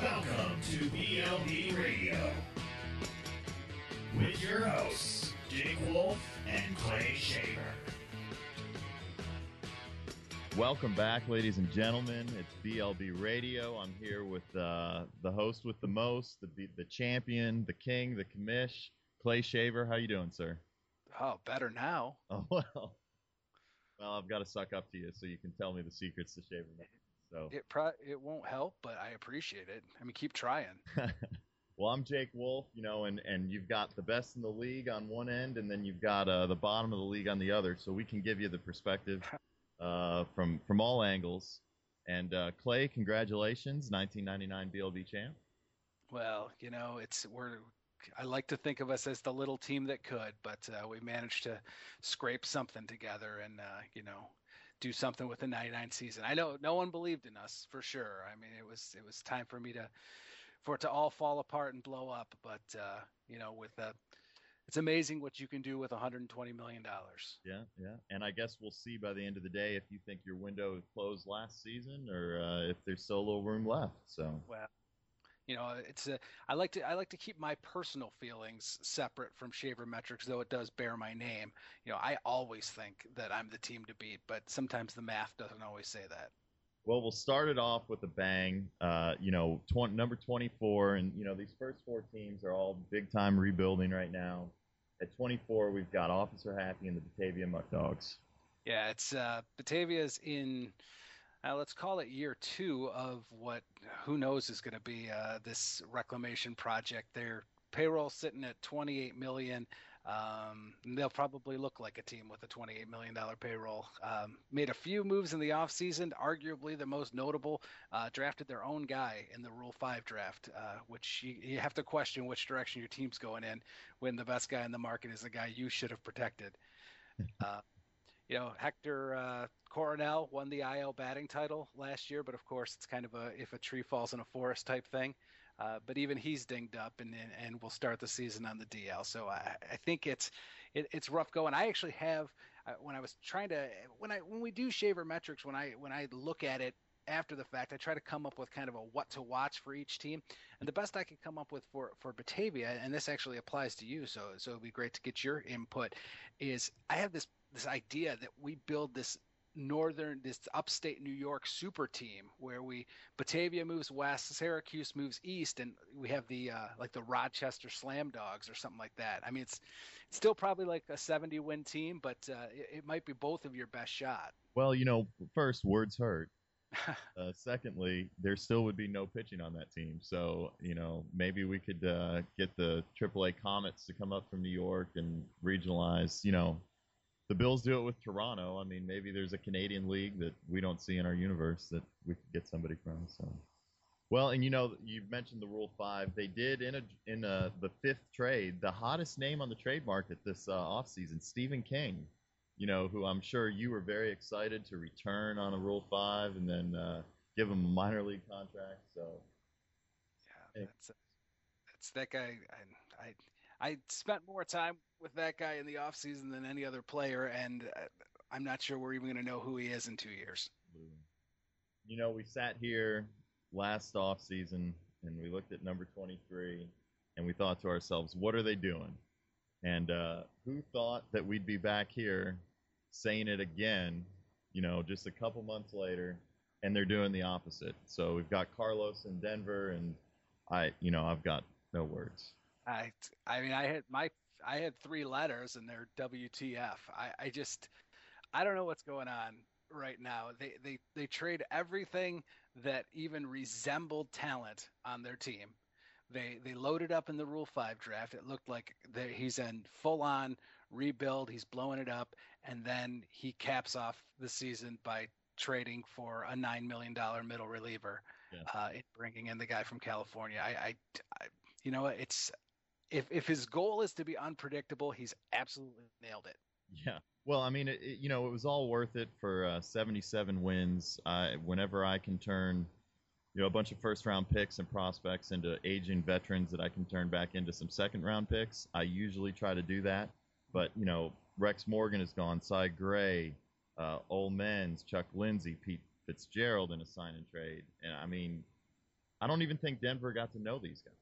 Welcome to BLB Radio with your hosts, Jake Wolf and Clay Shaver. Welcome back, ladies and gentlemen. It's BLB Radio. I'm here with uh, the host with the most, the the champion, the king, the commish, Clay Shaver. How you doing, sir? Oh, better now. Oh well. Well, I've got to suck up to you so you can tell me the secrets to Shaver. So It pro- it won't help, but I appreciate it. I mean, keep trying. well, I'm Jake Wolf, you know, and and you've got the best in the league on one end, and then you've got uh, the bottom of the league on the other. So we can give you the perspective uh, from from all angles. And uh, Clay, congratulations, 1999 BLB champ. Well, you know, it's we're. I like to think of us as the little team that could, but uh, we managed to scrape something together and uh, you know do something with the 99 season. I know no one believed in us for sure. I mean, it was it was time for me to for it to all fall apart and blow up, but uh, you know, with uh it's amazing what you can do with 120 million dollars. Yeah, yeah. And I guess we'll see by the end of the day if you think your window closed last season or uh, if there's still a little room left. So Well, you know, it's a, I like to I like to keep my personal feelings separate from Shaver Metrics, though it does bear my name. You know, I always think that I'm the team to beat, but sometimes the math doesn't always say that. Well, we'll start it off with a bang. Uh, you know, tw- number 24, and you know these first four teams are all big time rebuilding right now. At 24, we've got Officer Happy and the Batavia Muck Dogs. Yeah, it's uh, Batavia's in. Uh, let's call it year two of what who knows is going to be uh, this reclamation project. Their payroll sitting at 28 million. Um, they'll probably look like a team with a 28 million dollar payroll. Um, made a few moves in the offseason, arguably the most notable. Uh, drafted their own guy in the Rule Five draft, uh, which you, you have to question which direction your team's going in when the best guy in the market is the guy you should have protected. Uh, you know, Hector uh, Coronel won the IL batting title last year, but of course it's kind of a if a tree falls in a forest type thing. Uh, but even he's dinged up, and, and and will start the season on the DL. So I, I think it's it, it's rough going. I actually have uh, when I was trying to when I when we do shaver metrics when I when I look at it after the fact, I try to come up with kind of a what to watch for each team. And the best I could come up with for, for Batavia, and this actually applies to you, so so it'd be great to get your input, is I have this this idea that we build this northern this upstate New York super team where we Batavia moves west, Syracuse moves east, and we have the uh, like the Rochester Slam Dogs or something like that. I mean, it's, it's still probably like a 70 win team, but uh, it, it might be both of your best shot. Well, you know, first, words hurt. uh, secondly, there still would be no pitching on that team. So, you know, maybe we could uh, get the AAA Comets to come up from New York and regionalize. You know, the Bills do it with Toronto. I mean, maybe there's a Canadian league that we don't see in our universe that we could get somebody from. So, well, and you know, you mentioned the Rule Five. They did in a in a, the fifth trade, the hottest name on the trade market this uh, offseason, Stephen King. You know, who I'm sure you were very excited to return on a Rule Five and then uh, give him a minor league contract. So, yeah, that's that's that guy. I, I I spent more time with that guy in the off season than any other player, and I'm not sure we're even going to know who he is in two years. You know, we sat here last off season and we looked at number 23 and we thought to ourselves, what are they doing? And uh, who thought that we'd be back here saying it again, you know, just a couple months later, and they're doing the opposite. So we've got Carlos in Denver, and I, you know, I've got no words. I, I mean, I had my, I had three letters, and they're WTF. I, I just, I don't know what's going on right now. They, they, they trade everything that even resembled talent on their team. They they loaded up in the Rule Five draft. It looked like he's in full on rebuild. He's blowing it up, and then he caps off the season by trading for a nine million dollar middle reliever, yeah. uh, bringing in the guy from California. I, I, I, you know, it's if if his goal is to be unpredictable, he's absolutely nailed it. Yeah. Well, I mean, it, it, you know, it was all worth it for uh, 77 wins. Whenever I can turn you know, a bunch of first round picks and prospects into aging veterans that I can turn back into some second round picks. I usually try to do that, but you know, Rex Morgan is gone, Cy Gray, uh, Ole Men's, Chuck Lindsey, Pete Fitzgerald in a sign and trade. And I mean, I don't even think Denver got to know these guys.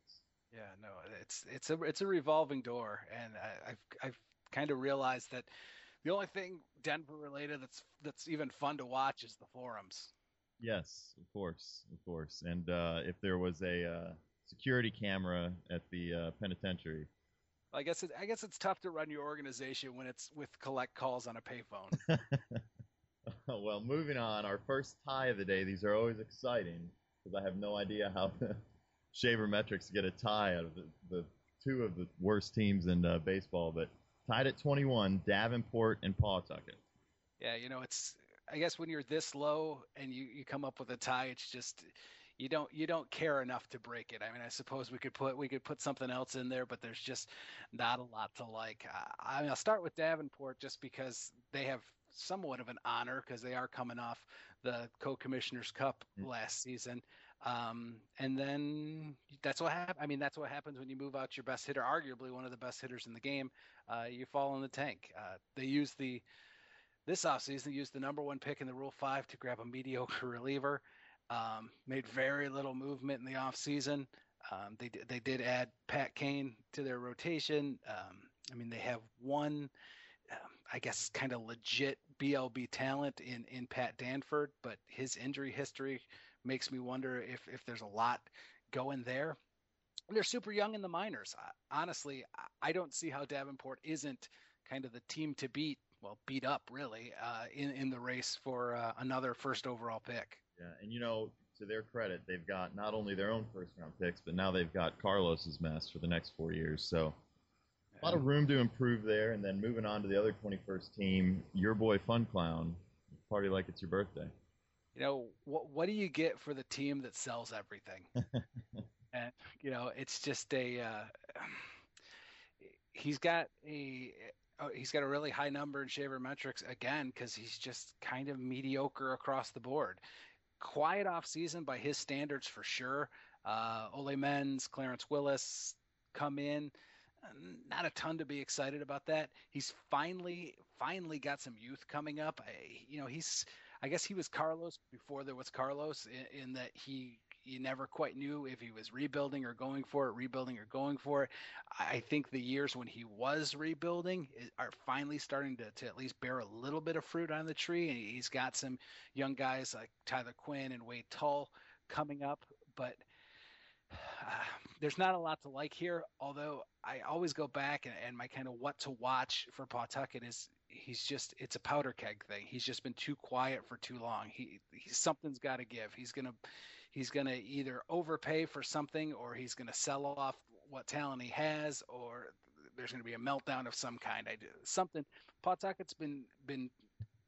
Yeah, no, it's it's a it's a revolving door, and I, I've I've kind of realized that the only thing Denver related that's that's even fun to watch is the forums. Yes, of course, of course. And uh, if there was a uh, security camera at the uh, penitentiary, I guess it, I guess it's tough to run your organization when it's with collect calls on a payphone. well, moving on, our first tie of the day. These are always exciting because I have no idea how Shaver Metrics to get a tie out of the, the two of the worst teams in uh, baseball. But tied at 21, Davenport and Pawtucket. Yeah, you know, it's I guess when you're this low and you, you come up with a tie, it's just you don't you don't care enough to break it. I mean, I suppose we could put we could put something else in there, but there's just not a lot to like. I mean, I'll start with Davenport just because they have somewhat of an honor because they are coming off the co-commissioners cup mm-hmm. last season. Um, and then that's what happened. I mean, that's what happens when you move out your best hitter, arguably one of the best hitters in the game. Uh, you fall in the tank. Uh, they use the this offseason, they used the number one pick in the Rule Five to grab a mediocre reliever. Um, made very little movement in the offseason. Um, they they did add Pat Kane to their rotation. Um, I mean, they have one, I guess, kind of legit BLB talent in in Pat Danford, but his injury history makes me wonder if if there's a lot going there. they're super young in the minors. honestly, I don't see how Davenport isn't kind of the team to beat. Well, beat up really uh, in in the race for uh, another first overall pick. Yeah, and you know, to their credit, they've got not only their own first round picks, but now they've got Carlos's mess for the next four years. So a lot of room to improve there. And then moving on to the other 21st team, your boy Fun Clown, party like it's your birthday. You know what? What do you get for the team that sells everything? and you know, it's just a. Uh, he's got a oh, he's got a really high number in shaver metrics again because he's just kind of mediocre across the board quiet off season by his standards for sure. Uh, Ole Men's, Clarence Willis come in. Not a ton to be excited about that. He's finally, finally got some youth coming up. I, you know, he's, I guess he was Carlos before there was Carlos in, in that he you never quite knew if he was rebuilding or going for it, rebuilding or going for it. I think the years when he was rebuilding are finally starting to, to at least bear a little bit of fruit on the tree. And he's got some young guys like Tyler Quinn and Wade Tull coming up, but there's not a lot to like here. Although I always go back and, and my kind of what to watch for Pawtucket is he's just it's a powder keg thing. He's just been too quiet for too long. He, he something's got to give. He's gonna he's to either overpay for something or he's to sell off what talent he has or there's to be a meltdown of some kind. I do something. Pawtucket's been been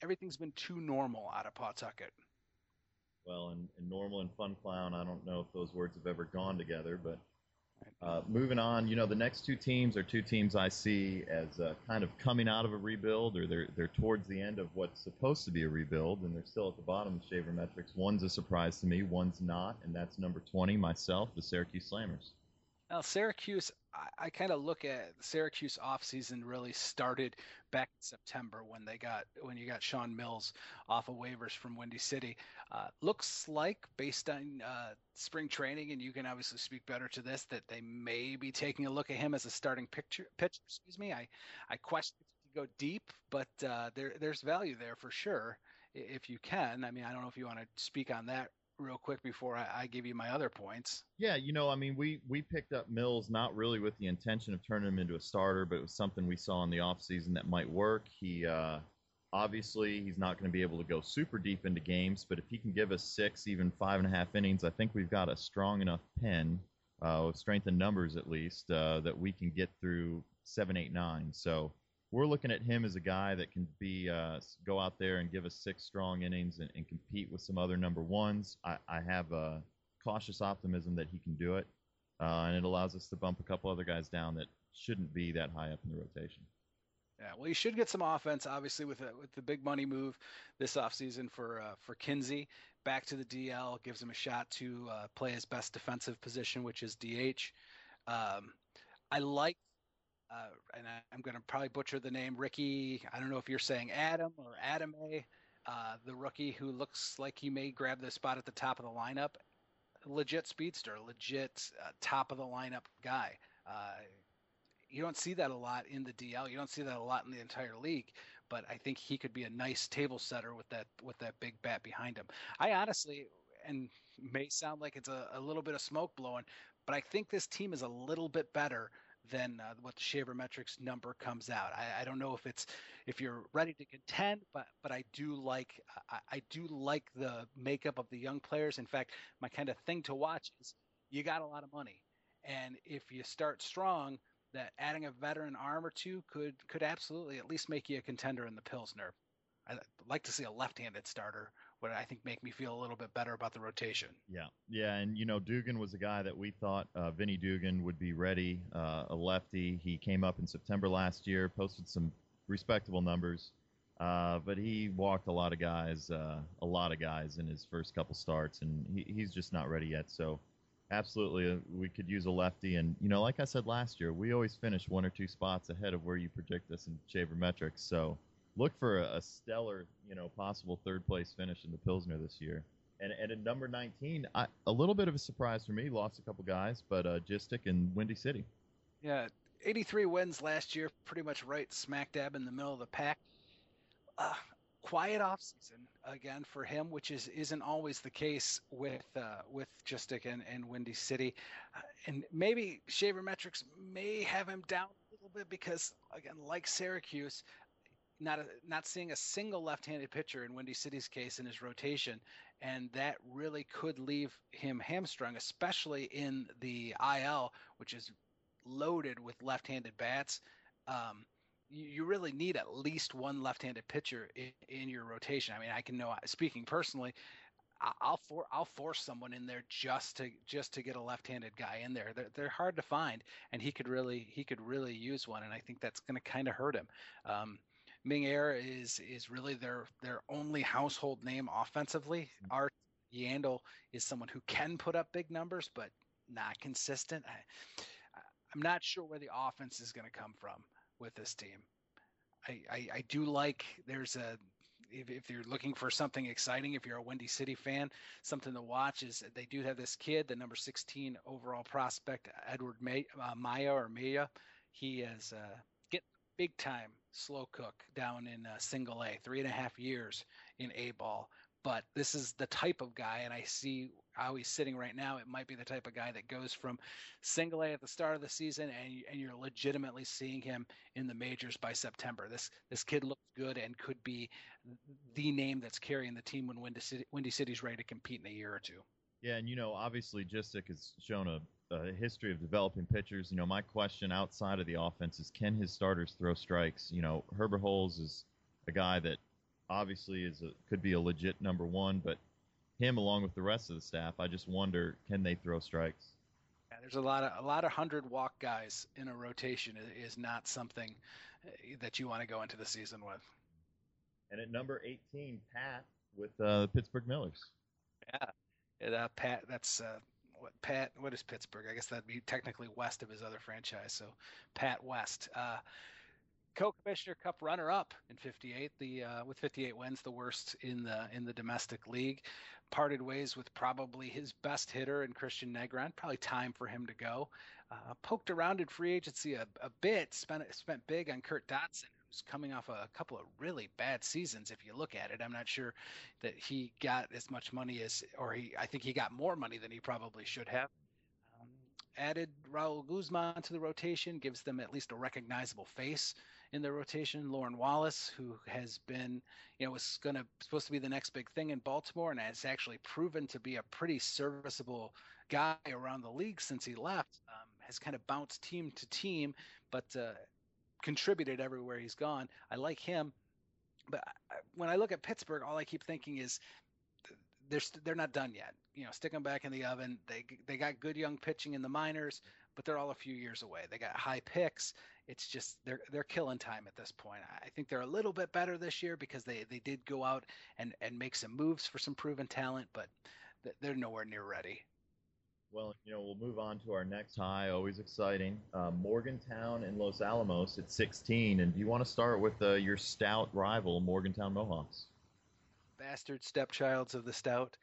everything's been too normal out of Pawtucket. Well, and, and normal and fun clown, I don't know if those words have ever gone together, but uh, moving on, you know, the next two teams are two teams I see as uh, kind of coming out of a rebuild, or they're they're towards the end of what's supposed to be a rebuild, and they're still at the bottom of Shaver Metrics. One's a surprise to me, one's not, and that's number 20, myself, the Syracuse Slammers. Now, Syracuse, I, I kind of look at Syracuse offseason really started back in September when they got when you got Sean Mills off of waivers from Windy City. Uh, looks like based on uh, spring training, and you can obviously speak better to this, that they may be taking a look at him as a starting picture pitcher. Excuse me. I I question if you go deep, but uh, there there's value there for sure if you can. I mean, I don't know if you want to speak on that real quick before I, I, give you my other points. Yeah, you know, I mean, we we picked up Mills not really with the intention of turning him into a starter, but it was something we saw in the offseason that might work. He uh, obviously he's not going to be able to go super deep into games, but if he can give us six, even five and a half innings, I think we've got a strong enough pen, uh, with strength in numbers at least, uh, that we can get through seven, eight, nine. So we're looking at him as a guy that can be uh, go out there and give us six strong innings and, and compete with some other number ones. I, I have a cautious optimism that he can do it, uh, and it allows us to bump a couple other guys down that shouldn't be that high up in the rotation. Yeah, well, you should get some offense, obviously, with a, with the big money move this offseason for uh, for Kinsey back to the DL gives him a shot to uh, play his best defensive position, which is DH. Um, I like uh, and I, am going to probably butcher the name Ricky. I don't know if you're saying Adam or Adam A, uh, the rookie who looks like he may grab the spot at the top of the lineup. Legit speedster, legit uh, top of the lineup guy. Uh, you don't see that a lot in the DL. You don't see that a lot in the entire league. But I think he could be a nice table setter with that with that big bat behind him. I honestly, and may sound like it's a, a little bit of smoke blowing, but I think this team is a little bit better than uh, what the Shaver Metrics number comes out. I, I, don't know if it's if you're ready to contend, but but I do like I, I, do like the makeup of the young players. In fact, my kind of thing to watch is you got a lot of money, and if you start strong, that adding a veteran arm or two could could absolutely at least make you a contender in the Pilsner. I'd like to see a left-handed starter would I think make me feel a little bit better about the rotation. Yeah, yeah, and you know Dugan was a guy that we thought uh, Vinny Dugan would be ready, uh, a lefty. He came up in September last year, posted some respectable numbers, uh, but he walked a lot of guys, uh, a lot of guys in his first couple starts, and he, he's just not ready yet. So, absolutely, uh, we could use a lefty. And you know, like I said last year, we always finish one or two spots ahead of where you predict us in Shaver Metrics. So look for a, a, stellar, you know, possible third place finish in the Pilsner this year. And, and at number 19, I, a little bit of a surprise for me. Lost a couple guys, but uh, Gistik and Windy City. Yeah, 83 wins last year, pretty much right smack dab in the middle of the pack. Uh, quiet off season again for him, which is isn't always the case with uh, with Gistik and, and Windy City, uh, and maybe Shaver Metrics may have him down a little bit because again, like Syracuse, not a, not seeing a single left-handed pitcher in Windy City's case in his rotation, and that really could leave him hamstrung, especially in the IL, which is loaded with left-handed bats. Um, you, you, really need at least one left-handed pitcher in, in, your rotation. I mean, I can know, speaking personally, I'll for I'll force someone in there just to just to get a left-handed guy in there. They're they're hard to find, and he could really he could really use one, and I think that's going to kind of hurt him. Um, Ming Air is is really their their only household name offensively. Mm-hmm. Art Yandle is someone who can put up big numbers, but not consistent. I, I'm not sure where the offense is going to come from with this team. I, I, I do like there's a if, if, you're looking for something exciting, if you're a Windy City fan, something to watch is they do have this kid, the number 16 overall prospect, Edward May, uh, Maya or Maya. He is uh, big time slow cook down in uh, single A, three and a half years in A ball. But this is the type of guy, and I see how he's sitting right now. It might be the type of guy that goes from single A at the start of the season, and, and you're legitimately seeing him in the majors by September. This this kid looks good and could be the name that's carrying the team when Windy, City, Windy City's ready to compete in a year or two. Yeah, and you know, obviously, Gistik has shown a a history of developing pitchers. You know, my question outside of the offense is can his starters throw strikes? You know, Herbert Holes is a guy that obviously is a, could be a legit number one, but him along with the rest of the staff, I just wonder can they throw strikes? Yeah, there's a lot of a lot of hundred walk guys in a rotation is not something uh, that you want to go into the season with. And at number 18, Pat with uh, the Pittsburgh Millers. Yeah, yeah that Pat. That's uh, what Pat what is Pittsburgh? I guess that'd be technically west of his other franchise. So Pat West. Uh, co-commissioner cup runner-up in 58 the uh, with 58 wins the worst in the in the domestic league parted ways with probably his best hitter in christian negron probably time for him to go uh, poked around in free agency a, a bit spent spent big on kurt dotson coming off a couple of really bad seasons. If you look at it, I'm not sure that he got as much money as, or he, I think he got more money than he probably should have. Um, added Raul Guzman to the rotation, gives them at least a recognizable face in the rotation. Lauren Wallace, who has been, you know, was going to supposed to be the next big thing in Baltimore, and has actually proven to be a pretty serviceable guy around the league since he left. Um, has kind of bounced team to team, but uh, contributed everywhere he's gone. I like him, but when I look at Pittsburgh, all I keep thinking is they're they're not done yet. You know, stick them back in the oven. They they got good young pitching in the minors, but they're all a few years away. They got high picks. It's just they're they're killing time at this point. I think they're a little bit better this year because they they did go out and and make some moves for some proven talent, but they're nowhere near ready. Well, you know, we'll move on to our next high. Always exciting. Uh, Morgantown and Los Alamos at 16. And do you want to start with uh, your stout rival, Morgantown Mohawks? Bastard stepchilds of the stout.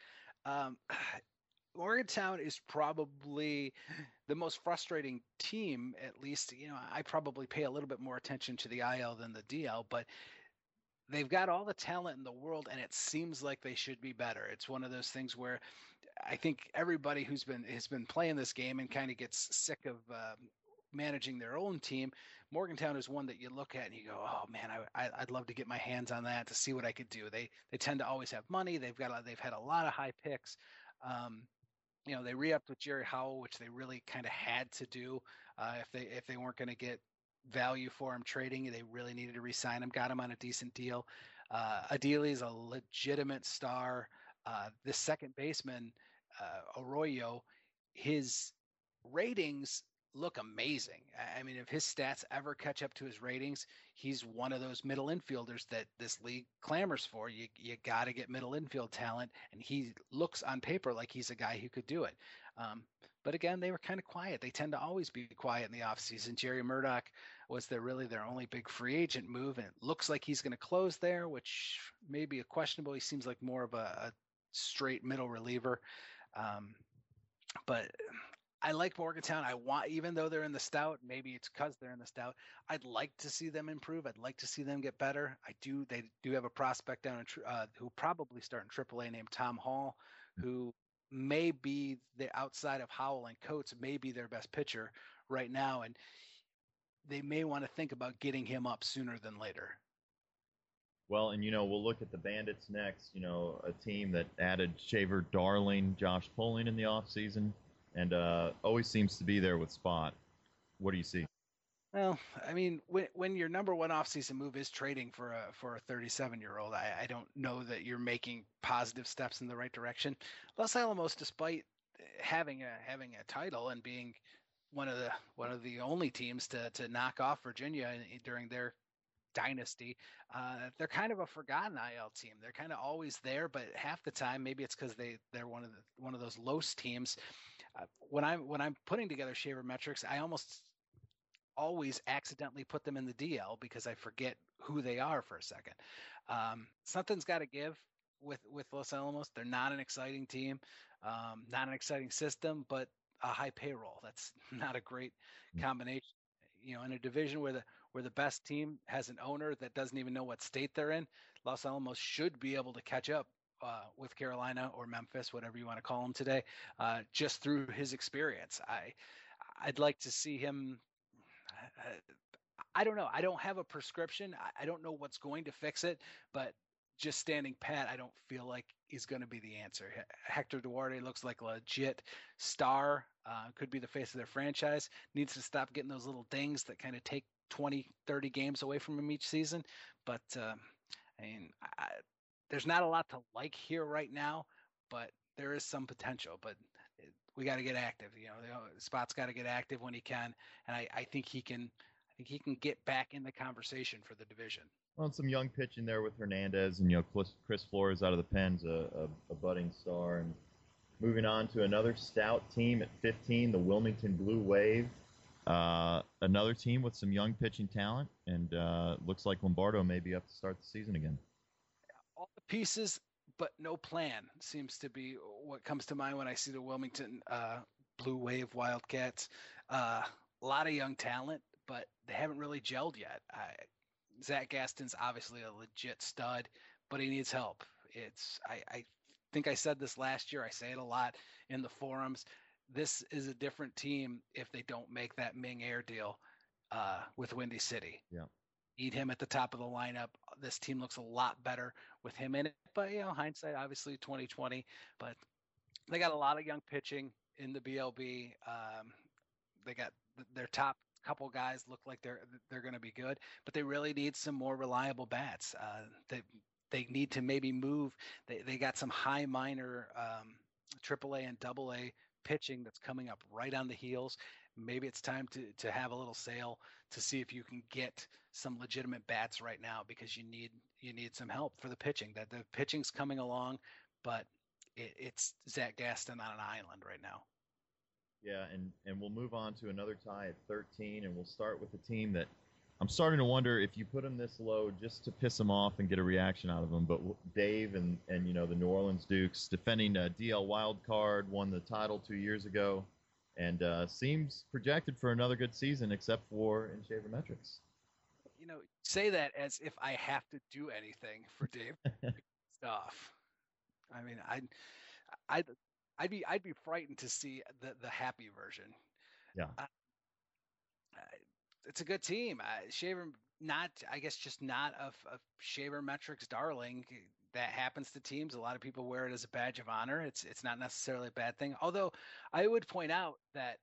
Um, Morgantown is probably the most frustrating team. At least, you know, I probably pay a little bit more attention to the IL than the DL, but they've got all the talent in the world, and it seems like they should be better. It's one of those things where I think everybody who's been has been playing this game and kind of gets sick of um, managing their own team. Morgantown is one that you look at and you go, "Oh man, I, I would love to get my hands on that to see what I could do." They they tend to always have money. They've got they've had a lot of high picks. Um, you know, they re-upped with Jerry Howell, which they really kind of had to do uh, if they if they weren't going to get value for him trading. They really needed to re-sign him. Got him on a decent deal. Uh, Adili is a legitimate star. Uh, this second baseman, uh, Arroyo, his ratings look amazing. I mean, if his stats ever catch up to his ratings, he's one of those middle infielders that this league clamors for. You you got to get middle infield talent, and he looks on paper like he's a guy who could do it. Um, but again, they were kind of quiet. They tend to always be quiet in the offseason. Jerry Murdock was their really their only big free agent move, and it looks like he's going to close there, which may be a questionable. He seems like more of a, a straight middle reliever. Um, but I like Morgantown. I want, even though they're in the stout, maybe it's because they're in the stout. I'd like to see them improve. I'd like to see them get better. I do. They do have a prospect down in uh, who probably start in AAA named Tom Hall, hmm. who may be the outside of Howell and Coates, may be their best pitcher right now, and they may want to think about getting him up sooner than later. Well, and you know, we'll look at the Bandits next. You know, a team that added Shaver Darling, Josh Pulling in the offseason and uh, always seems to be there with Spot. What do you see? Well, I mean, when when your number one offseason move is trading for a for a 37 year old, I, I don't know that you're making positive steps in the right direction. Los Alamos, despite having a having a title and being one of the one of the only teams to to knock off Virginia during their dynasty. Uh, they're kind of a forgotten IL team. They're kind of always there, but half the time, maybe it's because they they're one of the one of those Los teams uh, when I'm when I'm putting together shaver metrics, I almost always accidentally put them in the DL because I forget who they are for a second. Um, something's got to give with with Los Alamos. They're not an exciting team, um, not an exciting system, but a high payroll. That's not a great mm. combination. You know, in a division where the where the best team has an owner that doesn't even know what state they're in, Los Alamos should be able to catch up uh, with Carolina or Memphis, whatever you want to call him today, uh, just through his experience. I I'd like to see him. Uh, I don't know. I don't have a prescription. I, I don't know what's going to fix it, but just standing pat, I don't feel like he's going to be the answer. Hector Duarte looks like a legit star. Uh, could be the face of their franchise. Needs to stop getting those little dings that kind of take 20, 30 games away from him each season. But uh, I mean, I, there's not a lot to like here right now, but there is some potential. But it, we got to get active. You know, Spot's got to get active when he can, and I, I think he can. I think he can get back in the conversation for the division. Well, some young pitching there with Hernandez, and you know Chris Flores out of the Pens, a, a, a budding star, and moving on to another stout team at 15, the Wilmington Blue Wave. Uh, another team with some young pitching talent, and uh, looks like Lombardo may be up to start the season again all the pieces but no plan seems to be what comes to mind when I see the Wilmington uh, Blue Wave Wildcats. Uh, a lot of young talent, but they haven't really gelled yet. I, Zach Gaston's obviously a legit stud, but he needs help. It's I, I think I said this last year. I say it a lot in the forums. This is a different team if they don't make that Ming Air deal uh, with Windy City. Yeah need him at the top of the lineup. This team looks a lot better with him in it. But you know, hindsight obviously 2020. But they got a lot of young pitching in the BLB. Um, they got their top couple guys look like they're they're going to be good, but they really need some more reliable bats. Uh, they they need to maybe move. They they got some high minor um, AAA and AA pitching that's coming up right on the heels. Maybe it's time to to have a little sale to see if you can get some legitimate bats right now because you need you need some help for the pitching. That the pitching's coming along, but it, it's Zach Gaston on an island right now. Yeah, and and we'll move on to another tie at 13, and we'll start with a team that I'm starting to wonder if you put them this low just to piss them off and get a reaction out of them. But Dave and and you know the New Orleans Dukes defending a DL wild card, won the title two years ago, and uh, seems projected for another good season, except for in Shaver metrics. You know, say that as if I have to do anything for Dave stuff. I mean, I, I, I'd be I'd be frightened to see the the happy version. Yeah. Uh, it's a good team. Uh, Shaver, not I guess just not a, a Shaver metrics darling. That happens to teams. A lot of people wear it as a badge of honor. It's it's not necessarily a bad thing. Although I would point out that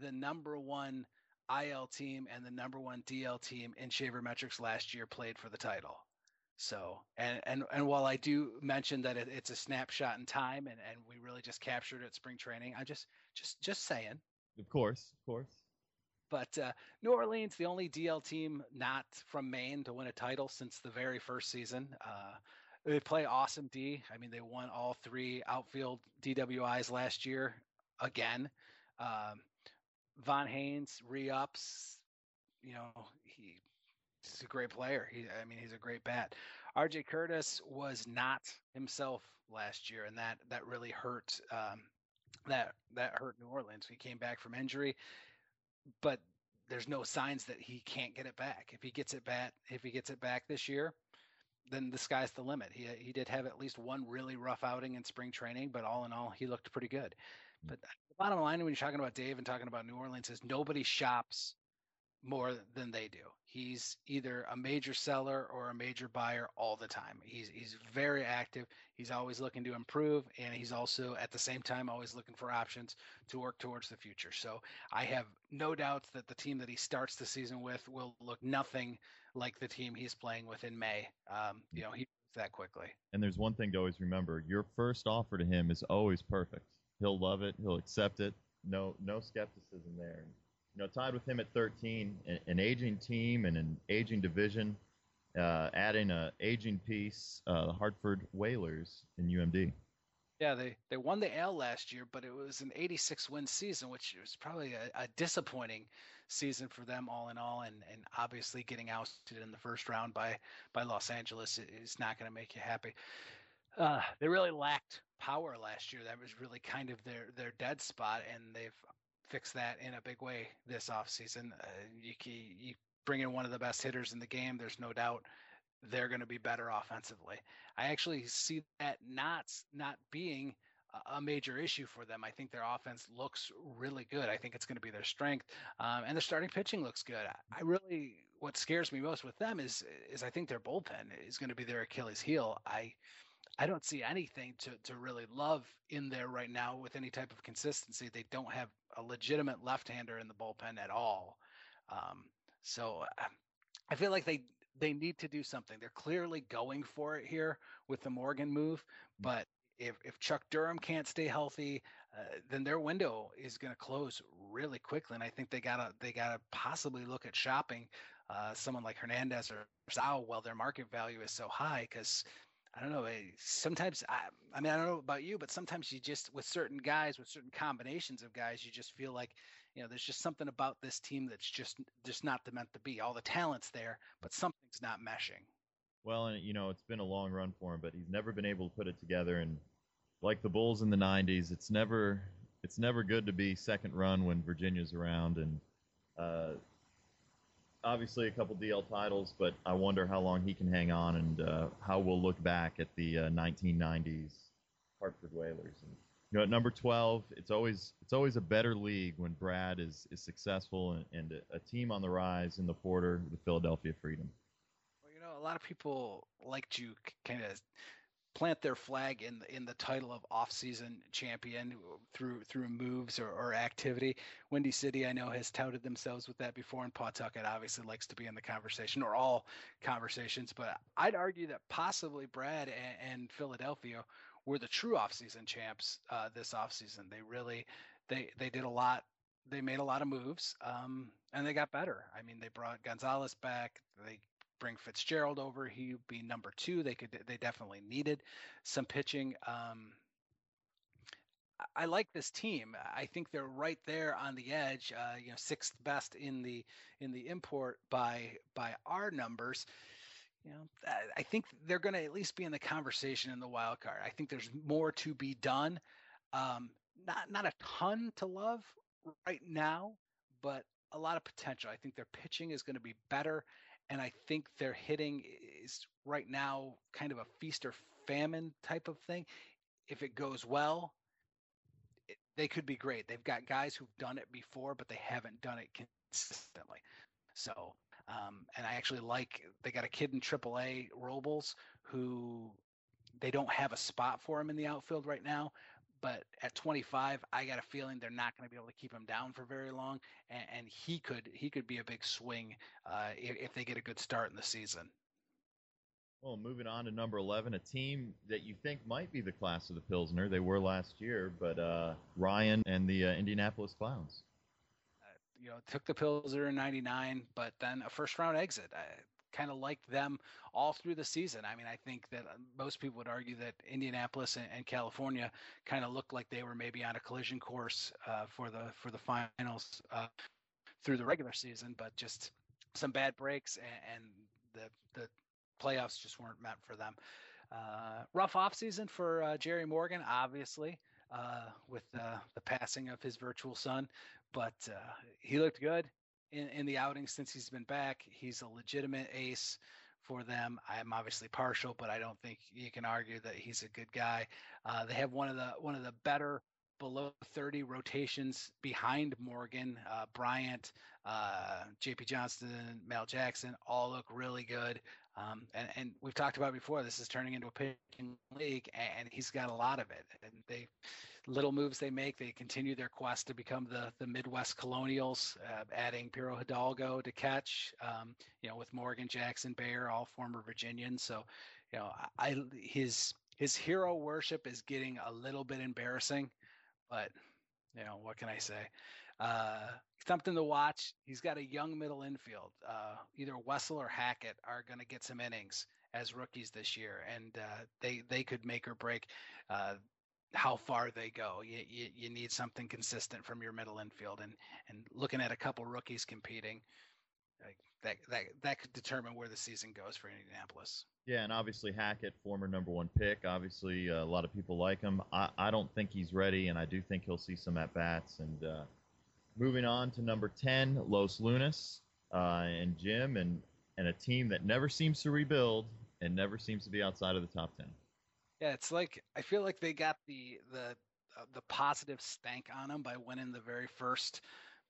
the number one IL team and the number one DL team in Shaver metrics last year played for the title. So, and and and while I do mention that it, it's a snapshot in time, and and we really just captured it at spring training, I just just just saying. Of course, of course. But uh, New Orleans, the only DL team not from Maine to win a title since the very first season. Uh, they play awesome D. I mean, they won all three outfield DWIs last year again. Um, Von Haynes re-ups. You know, he he's a great player. He, I mean, he's a great bat. R.J. Curtis was not himself last year, and that that really hurt. Um, that that hurt New Orleans. He came back from injury, but there's no signs that he can't get it back. If he gets it back, if he gets it back this year, then the sky's the limit. He he did have at least one really rough outing in spring training, but all in all, he looked pretty good. Hmm. But the bottom line, when you're talking about Dave and talking about New Orleans, is nobody shops more than they do. He's either a major seller or a major buyer all the time. He's he's very active. He's always looking to improve, and he's also at the same time always looking for options to work towards the future. So I have no doubts that the team that he starts the season with will look nothing like the team he's playing with in May. Um, you know, he that quickly. And there's one thing to always remember: your first offer to him is always perfect. He'll love it. He'll accept it. No no skepticism there you know, tied with him at 13, an, aging team and an aging division, uh, adding an aging piece, uh, the Hartford Whalers in UMD. Yeah, they, they won the L last year, but it was an 86 win season, which was probably a, a disappointing season for them all in all. And, and obviously getting ousted in the first round by, by Los Angeles is not going to make you happy. Uh, they really lacked power last year. That was really kind of their, their dead spot, and they've fix that in a big way this offseason. Uh, you, you bring in one of the best hitters in the game, there's no doubt they're going to be better offensively. I actually see that not not being a major issue for them. I think their offense looks really good. I think it's going to be their strength, um, and their starting pitching looks good. I really what scares me most with them is is I think their bullpen is going to be their Achilles heel. I I don't see anything to to really love in there right now with any type of consistency. They don't have a legitimate left-hander in the bullpen at all. Um, so I feel like they they need to do something. They're clearly going for it here with the Morgan move, but if if Chuck Durham can't stay healthy, uh, then their window is going to close really quickly. And I think they gotta they gotta possibly look at shopping uh, someone like Hernandez or Sao while their market value is so high because I don't know. Eh, sometimes I, I mean, I don't know about you, but sometimes you just with certain guys, with certain combinations of guys, you just feel like, you know, there's just something about this team that's just just not the meant to be. All the talent's there, but something's not meshing. Well, and you know, it's been a long run for him, but he's never been able to put it together. And like the Bulls in the '90s, it's never it's never good to be second run when Virginia's around. And uh, obviously a couple DL titles, but I wonder how long he can hang on and uh, how we'll look back at the uh, 1990s Hartford Whalers. And, you know, at number 12, it's always it's always a better league when Brad is is successful and, and a, a team on the rise in the Porter, the Philadelphia Freedom. Well, you know, a lot of people like to kind of plant their flag in in the title of off-season champion through through moves or, or activity. Windy City, I know, has touted themselves with that before, and Pawtucket obviously likes to be in the conversation or all conversations. But I'd argue that possibly Brad and, and Philadelphia were the true off-season champs uh, this off-season. They really they they did a lot. They made a lot of moves, um, and they got better. I mean, they brought Gonzalez back. They bring Fitzgerald over. He'd be number two. They could they definitely needed some pitching. Um, I like this team. I think they're right there on the edge. Uh, you know, sixth best in the in the import by by our numbers. You know, I think they're going to at least be in the conversation in the wild card. I think there's more to be done. Um, not not a ton to love right now, but a lot of potential. I think their pitching is going to be better, and I think they're hitting is right now kind of a feast or famine type of thing. If it goes well, it, they could be great. They've got guys who've done it before, but they haven't done it consistently. So, um, and I actually like they got a kid in AAA, Robles, who they don't have a spot for him in the outfield right now, but at 25, I got a feeling they're not going to be able to keep him down for very long, and, and he could he could be a big swing uh, if, if, they get a good start in the season. Well, moving on to number 11, a team that you think might be the class of the Pilsner. They were last year, but uh, Ryan and the uh, Indianapolis Clowns. Uh, you know, took the Pilsner in '99, but then a first round exit kind of liked them all through the season. I mean, I think that uh, most people would argue that Indianapolis and, and California kind of looked like they were maybe on a collision course uh, for the for the finals uh, through the regular season, but just some bad breaks and, and the the playoffs just weren't meant for them. Uh, rough offseason for uh, Jerry Morgan, obviously, uh, with the passing of his virtual son, but he looked good in, in the outing since he's been back. He's a legitimate ace for them. I'm obviously partial, but I don't think you can argue that he's a good guy. Uh, they have one of the one of the better below 30 rotations behind Morgan, uh, Bryant, uh, J.P. Johnston, Mel Jackson all look really good. Um, and, and, we've talked about before, this is turning into a pitching league, and he's got a lot of it. And they, little moves they make, they continue their quest to become the the Midwest Colonials, uh, adding Piro Hidalgo to catch. Um, you know, with Morgan Jackson, Baer, all former Virginians. So, you know, I his his hero worship is getting a little bit embarrassing, but you know, what can I say? Uh, something to watch. He's got a young middle infield. Uh, either Wessel or Hackett are going to get some innings as rookies this year, and uh, they they could make or break uh, how far they go. You, you, you need something consistent from your middle infield, and and looking at a couple rookies competing, like that that that could determine where the season goes for Indianapolis. Yeah, and obviously Hackett, former number one pick. Obviously, uh, a lot of people like him. I, I don't think he's ready, and I do think he'll see some at bats. And uh, moving on to number ten, Los Lunas, uh, and Jim, and and a team that never seems to rebuild and never seems to be outside of the top ten. Yeah, it's like I feel like they got the the uh, the positive stank on them by winning the very first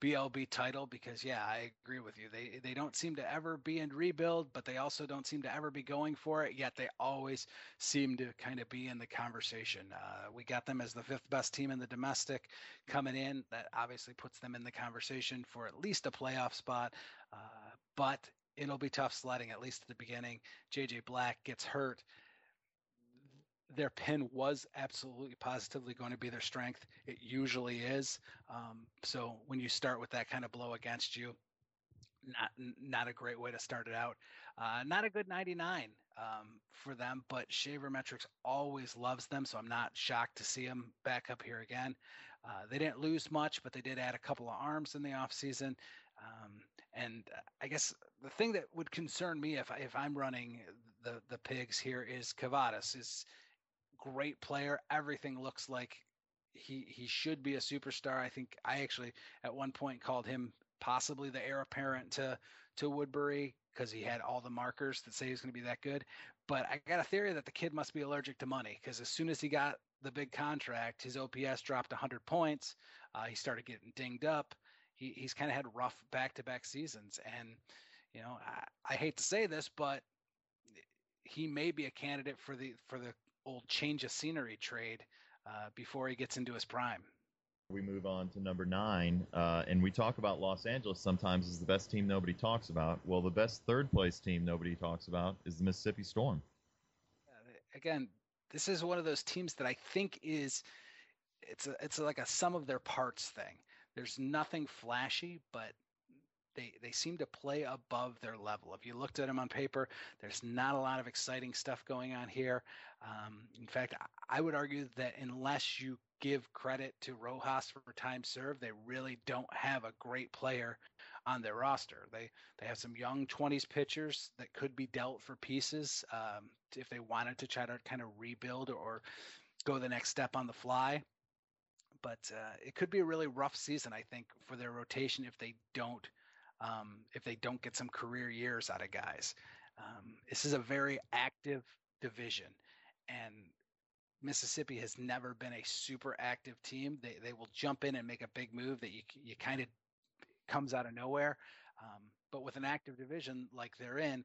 BLB title because yeah, I agree with you. They they don't seem to ever be in rebuild, but they also don't seem to ever be going for it. Yet they always seem to kind of be in the conversation. Uh, we got them as the fifth best team in the domestic coming in. That obviously puts them in the conversation for at least a playoff spot. Uh, but it'll be tough sledding at least at the beginning. JJ Black gets hurt their pin was absolutely positively going to be their strength. It usually is. Um, so when you start with that kind of blow against you, not not a great way to start it out. Uh, not a good 99 um, for them, but Shaver Metrics always loves them, so I'm not shocked to see them back up here again. Uh, they didn't lose much, but they did add a couple of arms in the offseason. Um, and I guess the thing that would concern me if if I'm running the the pigs here is Kavadas is great player. Everything looks like he he should be a superstar. I think I actually at one point called him possibly the heir apparent to to Woodbury because he had all the markers that say he's going to be that good. But I got a theory that the kid must be allergic to money because as soon as he got the big contract, his OPS dropped 100 points. Uh, he started getting dinged up. He, he's kind of had rough back-to-back seasons, and you know I, I hate to say this, but he may be a candidate for the for the old change of scenery trade uh, before he gets into his prime. We move on to number nine, uh, and we talk about Los Angeles sometimes as the best team nobody talks about. Well, the best third place team nobody talks about is the Mississippi Storm. Uh, again, this is one of those teams that I think is it's a, it's like a sum of their parts thing. There's nothing flashy, but they they seem to play above their level. If you looked at them on paper, there's not a lot of exciting stuff going on here. Um, in fact, I would argue that unless you give credit to Rojas for time served. They really don't have a great player on their roster. They they have some young 20s pitchers that could be dealt for pieces um, if they wanted to try to kind of rebuild or go the next step on the fly. But uh, it could be a really rough season, I think, for their rotation if they don't um, if they don't get some career years out of guys. Um, this is a very active division, and Mississippi has never been a super active team. They they will jump in and make a big move that you you kind of comes out of nowhere. Um, but with an active division like they're in,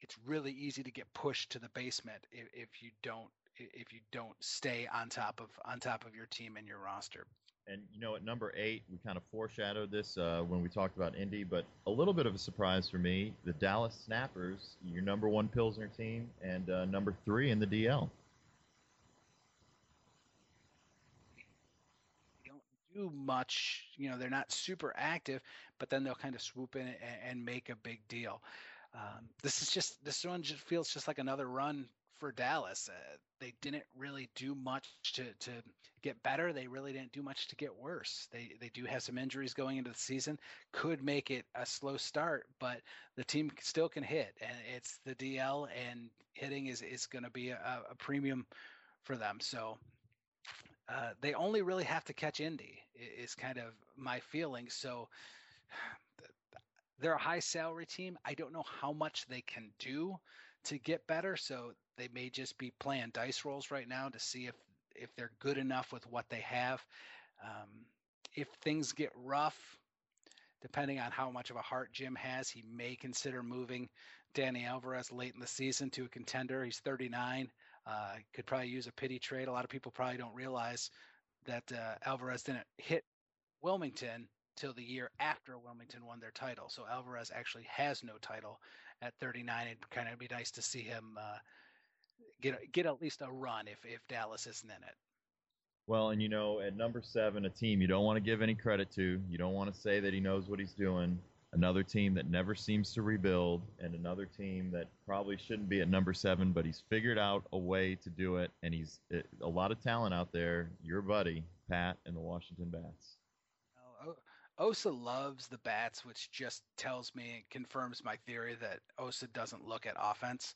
it's really easy to get pushed to the basement if, if you don't if you don't stay on top of on top of your team and your roster. And you know, at number eight, we kind of foreshadowed this uh, when we talked about Indy, but a little bit of a surprise for me: the Dallas Snappers, your number one Pilsner team, and uh, number three in the DL. They don't do much. You know, they're not super active, but then they'll kind of swoop in and, and make a big deal. Um, this is just this one just feels just like another run for Dallas. Uh, they didn't really do much to to get better. They really didn't do much to get worse. They they do have some injuries going into the season. Could make it a slow start, but the team still can hit, and it's the DL and hitting is is going to be a, a premium for them. So uh, they only really have to catch Indy is kind of my feeling. So they're a high salary team. I don't know how much they can do to get better. So they may just be playing dice rolls right now to see if if they're good enough with what they have. Um, if things get rough, depending on how much of a heart Jim has, he may consider moving Danny Alvarez late in the season to a contender. He's 39. Uh, could probably use a pity trade. A lot of people probably don't realize that uh, Alvarez didn't hit Wilmington till the year after Wilmington won their title. So Alvarez actually has no title at 39. It'd kind of be nice to see him uh, get get at least a run if if Dallas isn't in it. Well, and you know, at number seven, a team you don't want to give any credit to. You don't want to say that he knows what he's doing another team that never seems to rebuild, and another team that probably shouldn't be at number seven, but he's figured out a way to do it, and he's it, a lot of talent out there. Your buddy Pat and the Washington Bats. Osa loves the bats, which just tells me and confirms my theory that Osa doesn't look at offense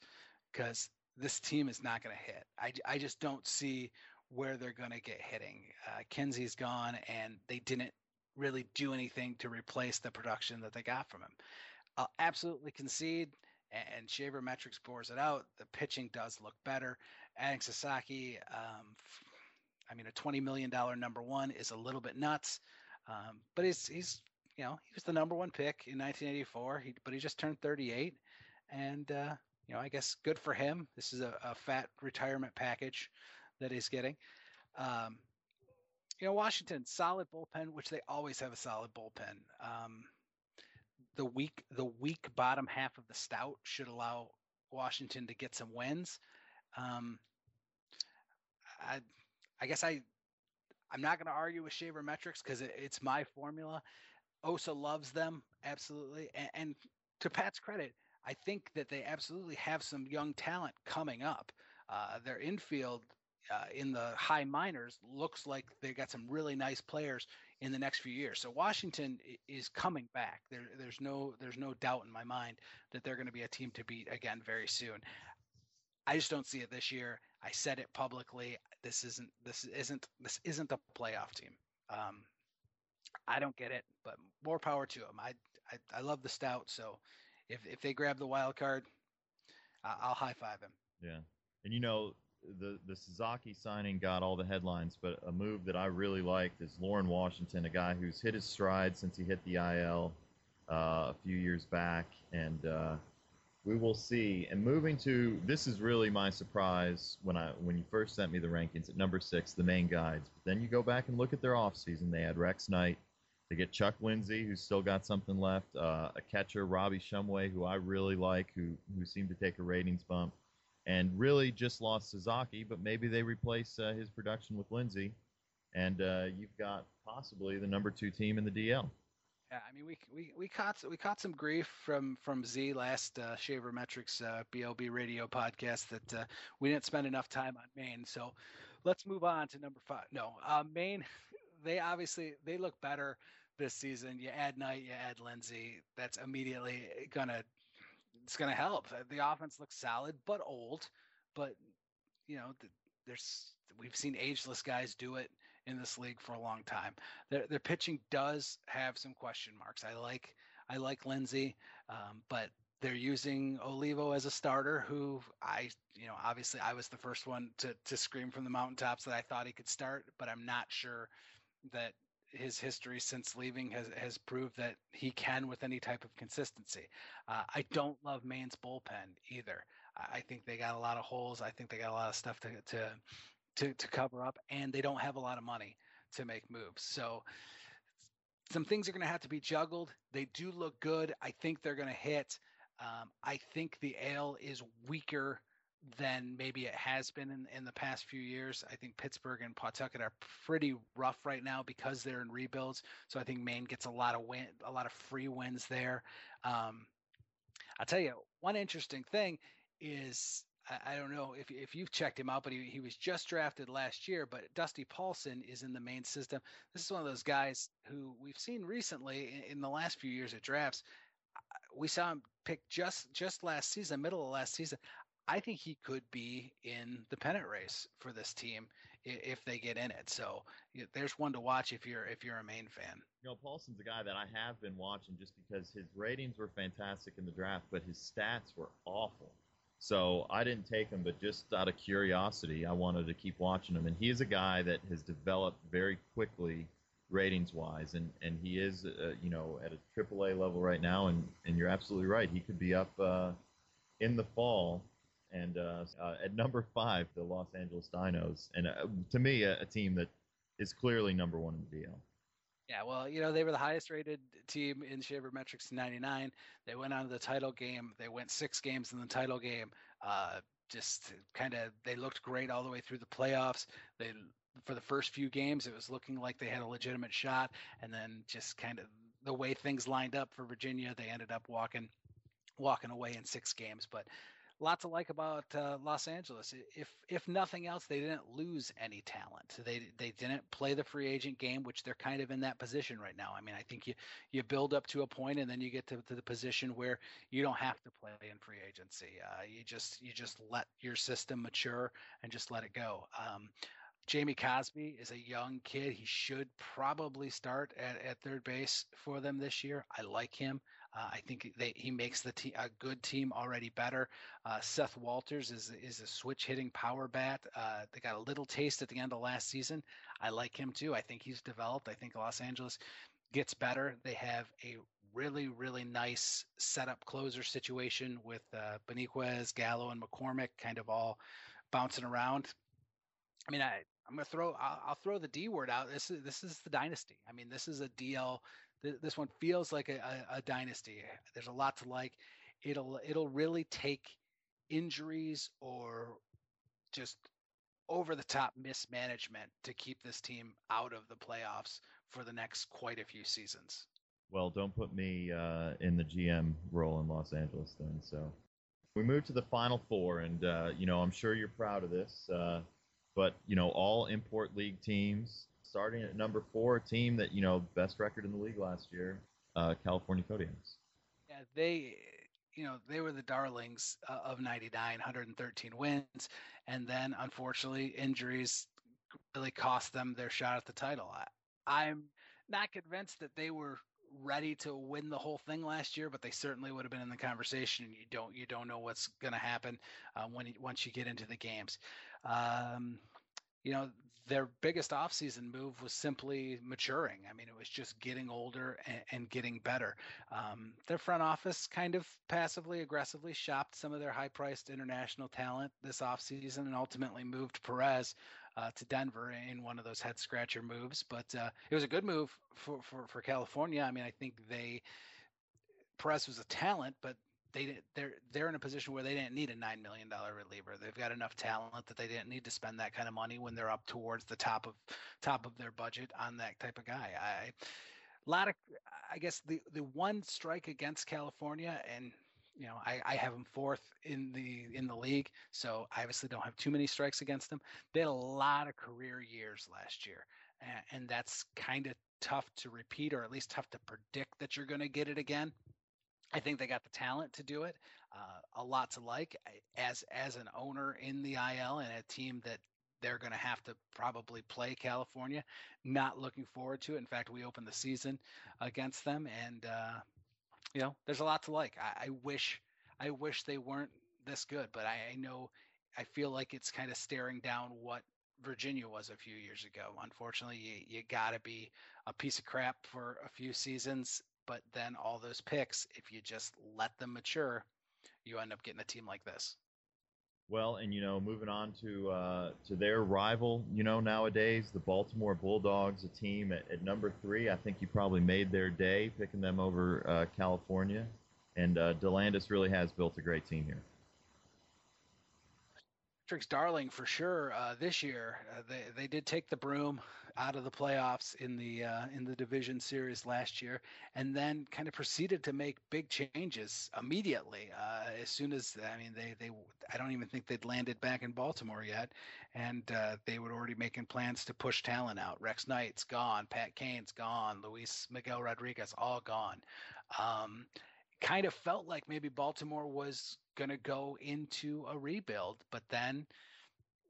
because this team is not going to hit. I, I just don't see where they're going to get hitting. Uh, Kinsey's gone, and they didn't really do anything to replace the production that they got from him. I'll absolutely concede, and Shaver Metrics bores it out. The pitching does look better. Adding Sasaki, um, I mean, a twenty million dollar number one is a little bit nuts, um, but he's he's you know he was the number one pick in 1984. He, but he just turned 38, and uh, you know I guess good for him. This is a, a fat retirement package that he's getting. Um, you know, Washington solid bullpen, which they always have a solid bullpen. Um, the weak the weak bottom half of the stout should allow Washington to get some wins. Um, I I guess I I'm not going to argue with Shaver Metrics because it, it's my formula. Osa loves them absolutely, and, and to Pat's credit, I think that they absolutely have some young talent coming up. Uh, their infield uh, in the high minors looks like they got some really nice players in the next few years. So Washington is coming back. There, there's no there's no doubt in my mind that they're going to be a team to beat again very soon. I just don't see it this year. I said it publicly. This isn't this isn't this isn't a playoff team. Um, I don't get it, but more power to them. I, I I love the stout. So if if they grab the wild card, I'll high five him. Yeah, and you know the the Sasaki signing got all the headlines, but a move that I really liked is Lauren Washington, a guy who's hit his stride since he hit the IL uh, a few years back, and uh, we will see. And moving to this is really my surprise when I when you first sent me the rankings at number six, the Maine Guides. But then you go back and look at their offseason. They had Rex Knight. They get Chuck Lindsey, who's still got something left. Uh, a catcher, Robbie Shumway, who I really like, who who seemed to take a ratings bump and really just lost Sasaki, but maybe they replace uh, his production with Lindsey, and uh, you've got possibly the number two team in the DL. Yeah, I mean, we we we caught we caught some grief from from Z last uh, Shaver Metrics uh, BLB Radio podcast that uh, we didn't spend enough time on Maine. So let's move on to number five. No, uh, Maine, they obviously they look better this season. You add Knight, you add Lindsey. That's immediately gonna it's gonna help. The offense looks solid but old. But you know, there's we've seen ageless guys do it in this league for a long time. Their their pitching does have some question marks. I like I like Lindsey, um, but they're using Olivo as a starter, who I you know obviously I was the first one to to scream from the mountaintops that I thought he could start, but I'm not sure that his history since leaving has has proved that he can with any type of consistency. Uh, I don't love Maine's bullpen either. I think they got a lot of holes. I think they got a lot of stuff to to to, to cover up, and they don't have a lot of money to make moves. So some things are going to have to be juggled. They do look good. I think they're going to hit. Um, I think the ale is weaker than maybe it has been in, in the past few years. I think Pittsburgh and Pawtucket are pretty rough right now because they're in rebuilds. So I think Maine gets a lot of win, a lot of free wins there. Um, I'll tell you one interesting thing is I, don't know if if you've checked him out, but he, he was just drafted last year. But Dusty Paulson is in the Maine system. This is one of those guys who we've seen recently in, in the last few years at drafts. We saw him pick just just last season, middle of last season. I think he could be in the pennant race for this team if they get in it. So there's one to watch if you're if you're a Maine fan. You know, Paulson's a guy that I have been watching just because his ratings were fantastic in the draft, but his stats were awful. So I didn't take him, but just out of curiosity, I wanted to keep watching him. And he is a guy that has developed very quickly ratings wise, and and he is uh, you know at a AAA level right now. And and you're absolutely right, he could be up uh, in the fall and uh, uh, at number five, the Los Angeles Dinos, and uh, to me, a, a, team that is clearly number one in the DL. Yeah, well, you know, they were the highest rated team in Shaver Metrics in 99. They went on to the title game. They went six games in the title game. Uh, just kind of, they looked great all the way through the playoffs. They, for the first few games, it was looking like they had a legitimate shot. And then just kind of the way things lined up for Virginia, they ended up walking, walking away in six games. But lot to like about uh, Los Angeles. If if nothing else, they didn't lose any talent. They they didn't play the free agent game, which they're kind of in that position right now. I mean, I think you you build up to a point, and then you get to, to the position where you don't have to play in free agency. Uh, you just you just let your system mature and just let it go. Um, Jamie Cosby is a young kid. He should probably start at, at third base for them this year. I like him. Uh, I think they, he makes the te- a good team already better. Uh, Seth Walters is is a switch hitting power bat. Uh, they got a little taste at the end of last season. I like him too. I think he's developed. I think Los Angeles gets better. They have a really really nice setup closer situation with uh, Beniquez, Gallo, and McCormick kind of all bouncing around. I mean, I I'm gonna throw I'll, I'll, throw the D word out. This is this is the dynasty. I mean, this is a DL this one feels like a, a, a dynasty. There's a lot to like. It'll it'll really take injuries or just over the top mismanagement to keep this team out of the playoffs for the next quite a few seasons. Well, don't put me uh, in the GM role in Los Angeles then. So we move to the final four, and uh, you know I'm sure you're proud of this, uh, but you know all import league teams starting at number four, team that you know best record in the league last year, uh, California Kodiaks. Yeah, they, you know, they were the darlings uh, of '99, 113 wins, and then unfortunately injuries really cost them their shot at the title. I, I'm not convinced that they were ready to win the whole thing last year, but they certainly would have been in the conversation. You don't you don't know what's going to happen uh, when you, once you get into the games. Um, you know, their biggest offseason move was simply maturing. I mean, it was just getting older and, and getting better. Um, their front office kind of passively aggressively shopped some of their high priced international talent this offseason and ultimately moved Perez uh, to Denver in one of those head scratcher moves. But uh, it was a good move for, for, for California. I mean, I think they, Perez was a talent, but they they're they're in a position where they didn't need a nine million dollar reliever. They've got enough talent that they didn't need to spend that kind of money when they're up towards the top of top of their budget on that type of guy. I a lot of, I guess the the one strike against California, and you know, I, I have them fourth in the in the league, so I obviously don't have too many strikes against them. They had a lot of career years last year, and, and that's kind of tough to repeat, or at least tough to predict that you're going to get it again. I think they got the talent to do it. Uh, a lot to like as as an owner in the IL and a team that they're going to have to probably play California. Not looking forward to it. In fact, we opened the season against them, and uh, you know, there's a lot to like. I, I, wish I wish they weren't this good, but I, I know I feel like it's kind of staring down what Virginia was a few years ago. Unfortunately, you, you got to be a piece of crap for a few seasons, but then all those picks, if you just let them mature, you end up getting a team like this. Well, and you know, moving on to uh, to their rival, you know, nowadays the Baltimore Bulldogs, a team at, at number three. I think you probably made their day picking them over uh, California, and uh, Delandis really has built a great team here. Patrick's darling for sure uh, this year. Uh, they they did take the broom out of the playoffs in the uh, in the division series last year, and then kind of proceeded to make big changes immediately. Uh, as soon as I mean they they I don't even think they'd landed back in Baltimore yet, and uh, they were already making plans to push talent out. Rex Knight's gone, Pat Kane's gone, Luis Miguel Rodriguez all gone. Um, kind of felt like maybe Baltimore was going to go into a rebuild, but then,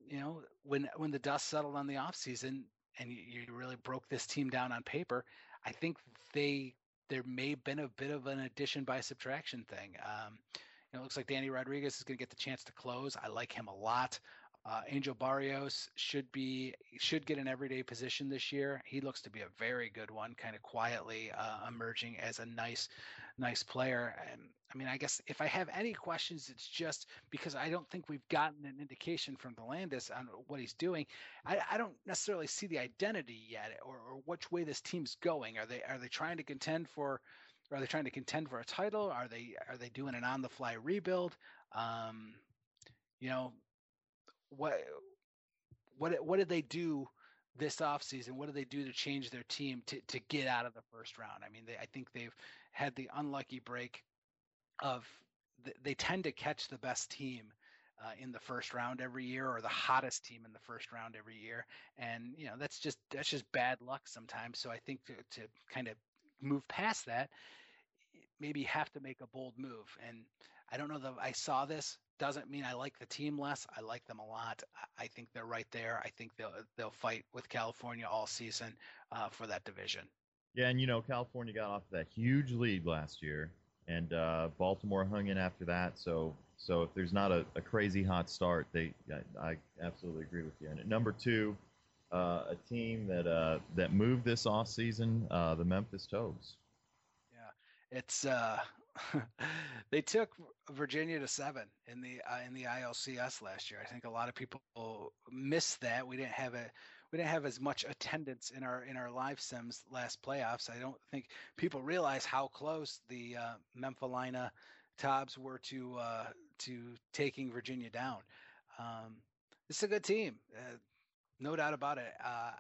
you know, when when the dust settled on the offseason and you, you really broke this team down on paper, I think they there may have been a bit of an addition by subtraction thing. Um, you know, it looks like Danny Rodriguez is going to get the chance to close. I like him a lot. Uh, Angel Barrios should be should get an everyday position this year. He looks to be a very good one, kind of quietly uh, emerging as a nice, nice player. And I mean, I guess if I have any questions, it's just because I don't think we've gotten an indication from Delandis on what he's doing. I, I don't necessarily see the identity yet, or, or which way this team's going. Are they are they trying to contend for? Are they trying to contend for a title? Are they are they doing an on the fly rebuild? Um, you know, what what what did they do this offseason? What did they do to change their team to, to get out of the first round? I mean, they, I think they've had the unlucky break of they tend to catch the best team uh, in the first round every year or the hottest team in the first round every year and you know that's just that's just bad luck sometimes so i think to, to kind of move past that maybe have to make a bold move and i don't know that i saw this doesn't mean I like the team less. I like them a lot. I think they're right there. I think they'll they'll fight with California all season uh, for that division. Yeah, and you know California got off that huge lead last year, and uh, Baltimore hung in after that. So so if there's not a, a crazy hot start, they I, I, absolutely agree with you. And at number two, uh, a team that uh, that moved this off season, uh, the Memphis Toads. Yeah, it's uh, they took Virginia to seven in the uh, in the ILCS last year. I think a lot of people missed that. We didn't have a we didn't have as much attendance in our in our live sims last playoffs. I don't think people realize how close the uh, Memphalina Tobs were to uh, to taking Virginia down. Um, is a good team. Uh, no doubt about it. Uh,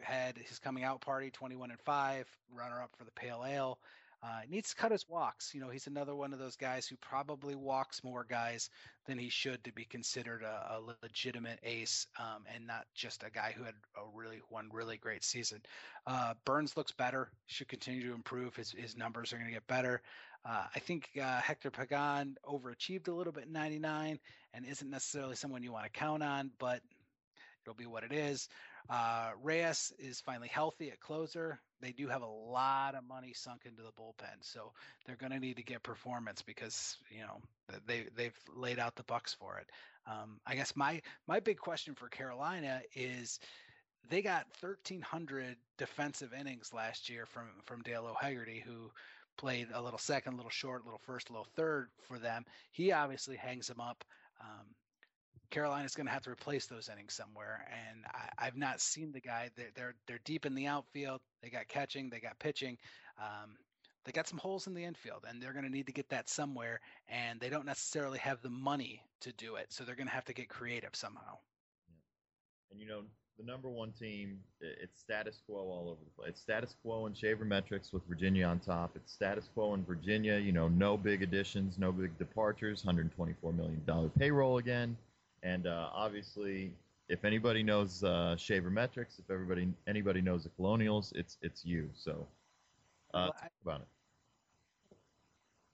had his coming out party, 21 and 5, runner up for the Pale Ale. Uh, needs to cut his walks. You know, he's another one of those guys who probably walks more guys than he should to be considered a, a legitimate ace um, and not just a guy who had a really one really great season. Uh, Burns looks better. Should continue to improve. His his numbers are going to get better. Uh, I think uh, Hector Pagan overachieved a little bit in 99 and isn't necessarily someone you want to count on, but it'll be what it is. Uh, Reyes is finally healthy at closer. They do have a lot of money sunk into the bullpen, so they're going to need to get performance because you know they they've laid out the bucks for it. Um, I guess my my big question for Carolina is they got 1,300 defensive innings last year from from Dale O'Hegarty, who played a little second, a little short, a little first, a little third for them. He obviously hangs them up. Um, Carolina's going to have to replace those innings somewhere, and I, have not seen the guy. They're, they're, they're deep in the outfield. They got catching, they got pitching. Um, they got some holes in the infield, and they're going to need to get that somewhere. And they don't necessarily have the money to do it, so they're going to have to get creative somehow. Yeah. And you know, the number one team. It's status quo all over the place. It's status quo in Shaver Metrics with Virginia on top. It's status quo in Virginia. You know, no big additions, no big departures. 124 million dollar payroll again, and uh, obviously, if anybody knows uh, Shaver Metrics, if everybody anybody knows the Colonials, it's it's you. So, uh, well, I, talk about it.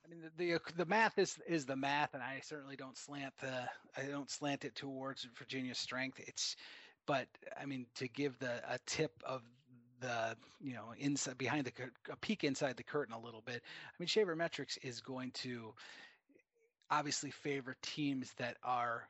I mean, the, the the math is is the math, and I certainly don't slant the I don't slant it towards Virginia's strength. It's but I mean, to give the a tip of the you know inside behind the a peek inside the curtain a little bit. I mean, Shaver Metrics is going to obviously favor teams that are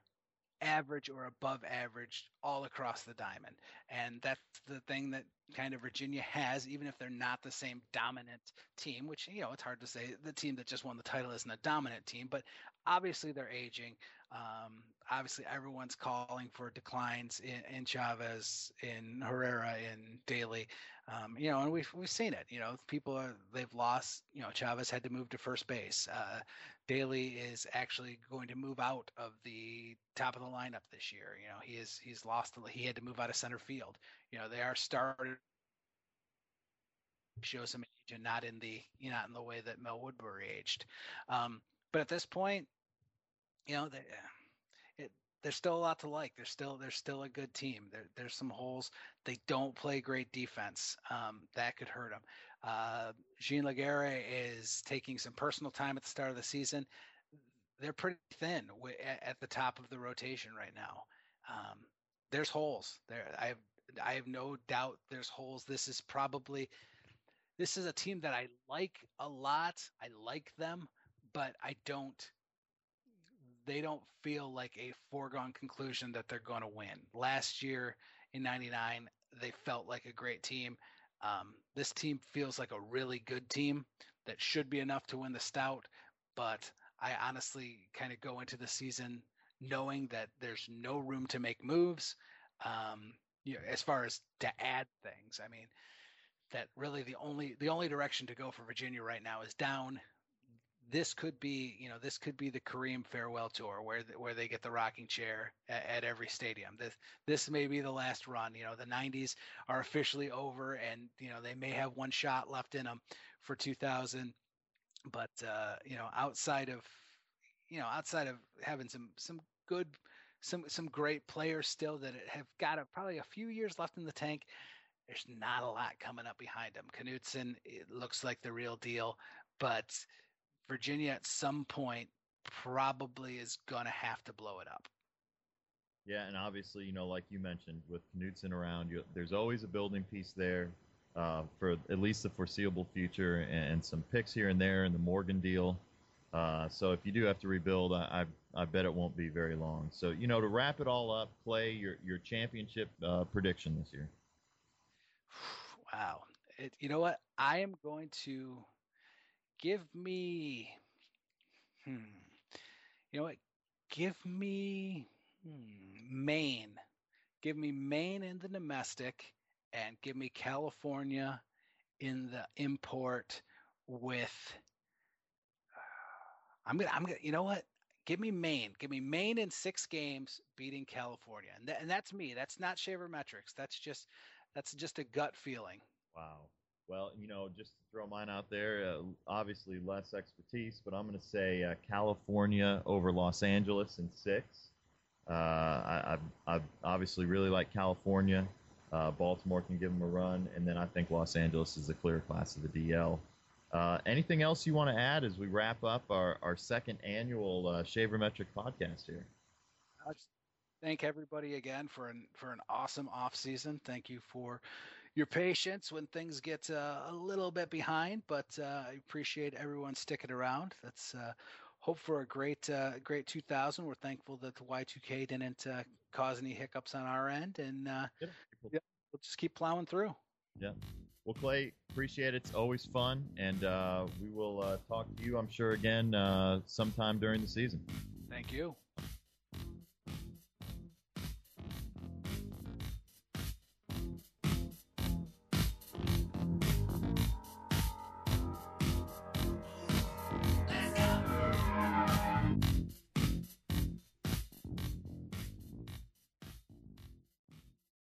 average or above average all across the diamond. And that's the thing that kind of Virginia has, even if they're not the same dominant team, which, you know, it's hard to say the team that just won the title isn't a dominant team, but obviously they're aging. Um, obviously, everyone's calling for declines in, in Chavez, in Herrera, in Daly. Um, you know, and we've we've seen it. You know, people are they've lost. You know, Chavez had to move to first base. Uh, Daly is actually going to move out of the top of the lineup this year. You know, he is he's lost. He had to move out of center field. You know, they are started show some age and not in the you know, not in the way that Mel Woodbury aged. Um, but at this point, you know, they, it, there's still a lot to like. There's still there's still a good team. There, there's some holes. They don't play great defense. Um, that could hurt them. Uh, Jean Laguerre is taking some personal time at the start of the season. They're pretty thin w- at the top of the rotation right now. Um, there's holes there. I have I have no doubt there's holes. This is probably this is a team that I like a lot. I like them, but I don't they don't feel like a foregone conclusion that they're going to win. Last year in 99, they felt like a great team. Um, this team feels like a really good team that should be enough to win the stout, but I honestly kind of go into the season knowing that there's no room to make moves. Um, you know, as far as to add things, I mean, that really the only the only direction to go for Virginia right now is down this could be, you know, this could be the Kareem farewell tour where where they get the rocking chair at, at, every stadium. This this may be the last run. You know, the 90s are officially over, and you know they may have one shot left in them for 2000. But uh, you know, outside of you know, outside of having some some good some some great players still that have got a, probably a few years left in the tank. There's not a lot coming up behind them. Knutson, it looks like the real deal, but Virginia at some point probably is going to have to blow it up. Yeah, and obviously, you know, like you mentioned, with Knutson around, you, there's always a building piece there uh, for at least the foreseeable future, and some picks here and there in the Morgan deal. Uh, so if you do have to rebuild, I, I, I bet it won't be very long. So you know, to wrap it all up, play your your championship uh, prediction this year. Wow, it, you know what? I am going to give me hmm you know what? Give me hmm, maine. Give me maine in the domestic and give me california in the import with i'm gonna i'm gonna you know what? Give me maine. Give me maine in six games beating california. And, th- and that's me. That's not Shaver Metrics that's just that's just a gut feeling. Wow well, you know, just to throw mine out there, uh, obviously less expertise, but I'm going to say uh, California over Los Angeles in six. Uh, I, I, I, obviously really like California. Uh, Baltimore can give them a run, and then I think Los Angeles is a clear class of the DL. Uh, anything else you want to add as we wrap up our, our second annual uh, Shavermetric podcast here? I just thank everybody again for an for an awesome off season. Thank you for your patience when things get uh, a little bit behind, but uh, I appreciate everyone sticking around. That's uh, hope for a great uh, great 2000. We're thankful that the Y2K didn't uh, cause any hiccups on our end, and uh, yeah. yeah, we'll just keep plowing through. Yeah. Well, Clay, appreciate it. It's always fun, and we will talk to you, I'm sure, again sometime during the season. Thank you.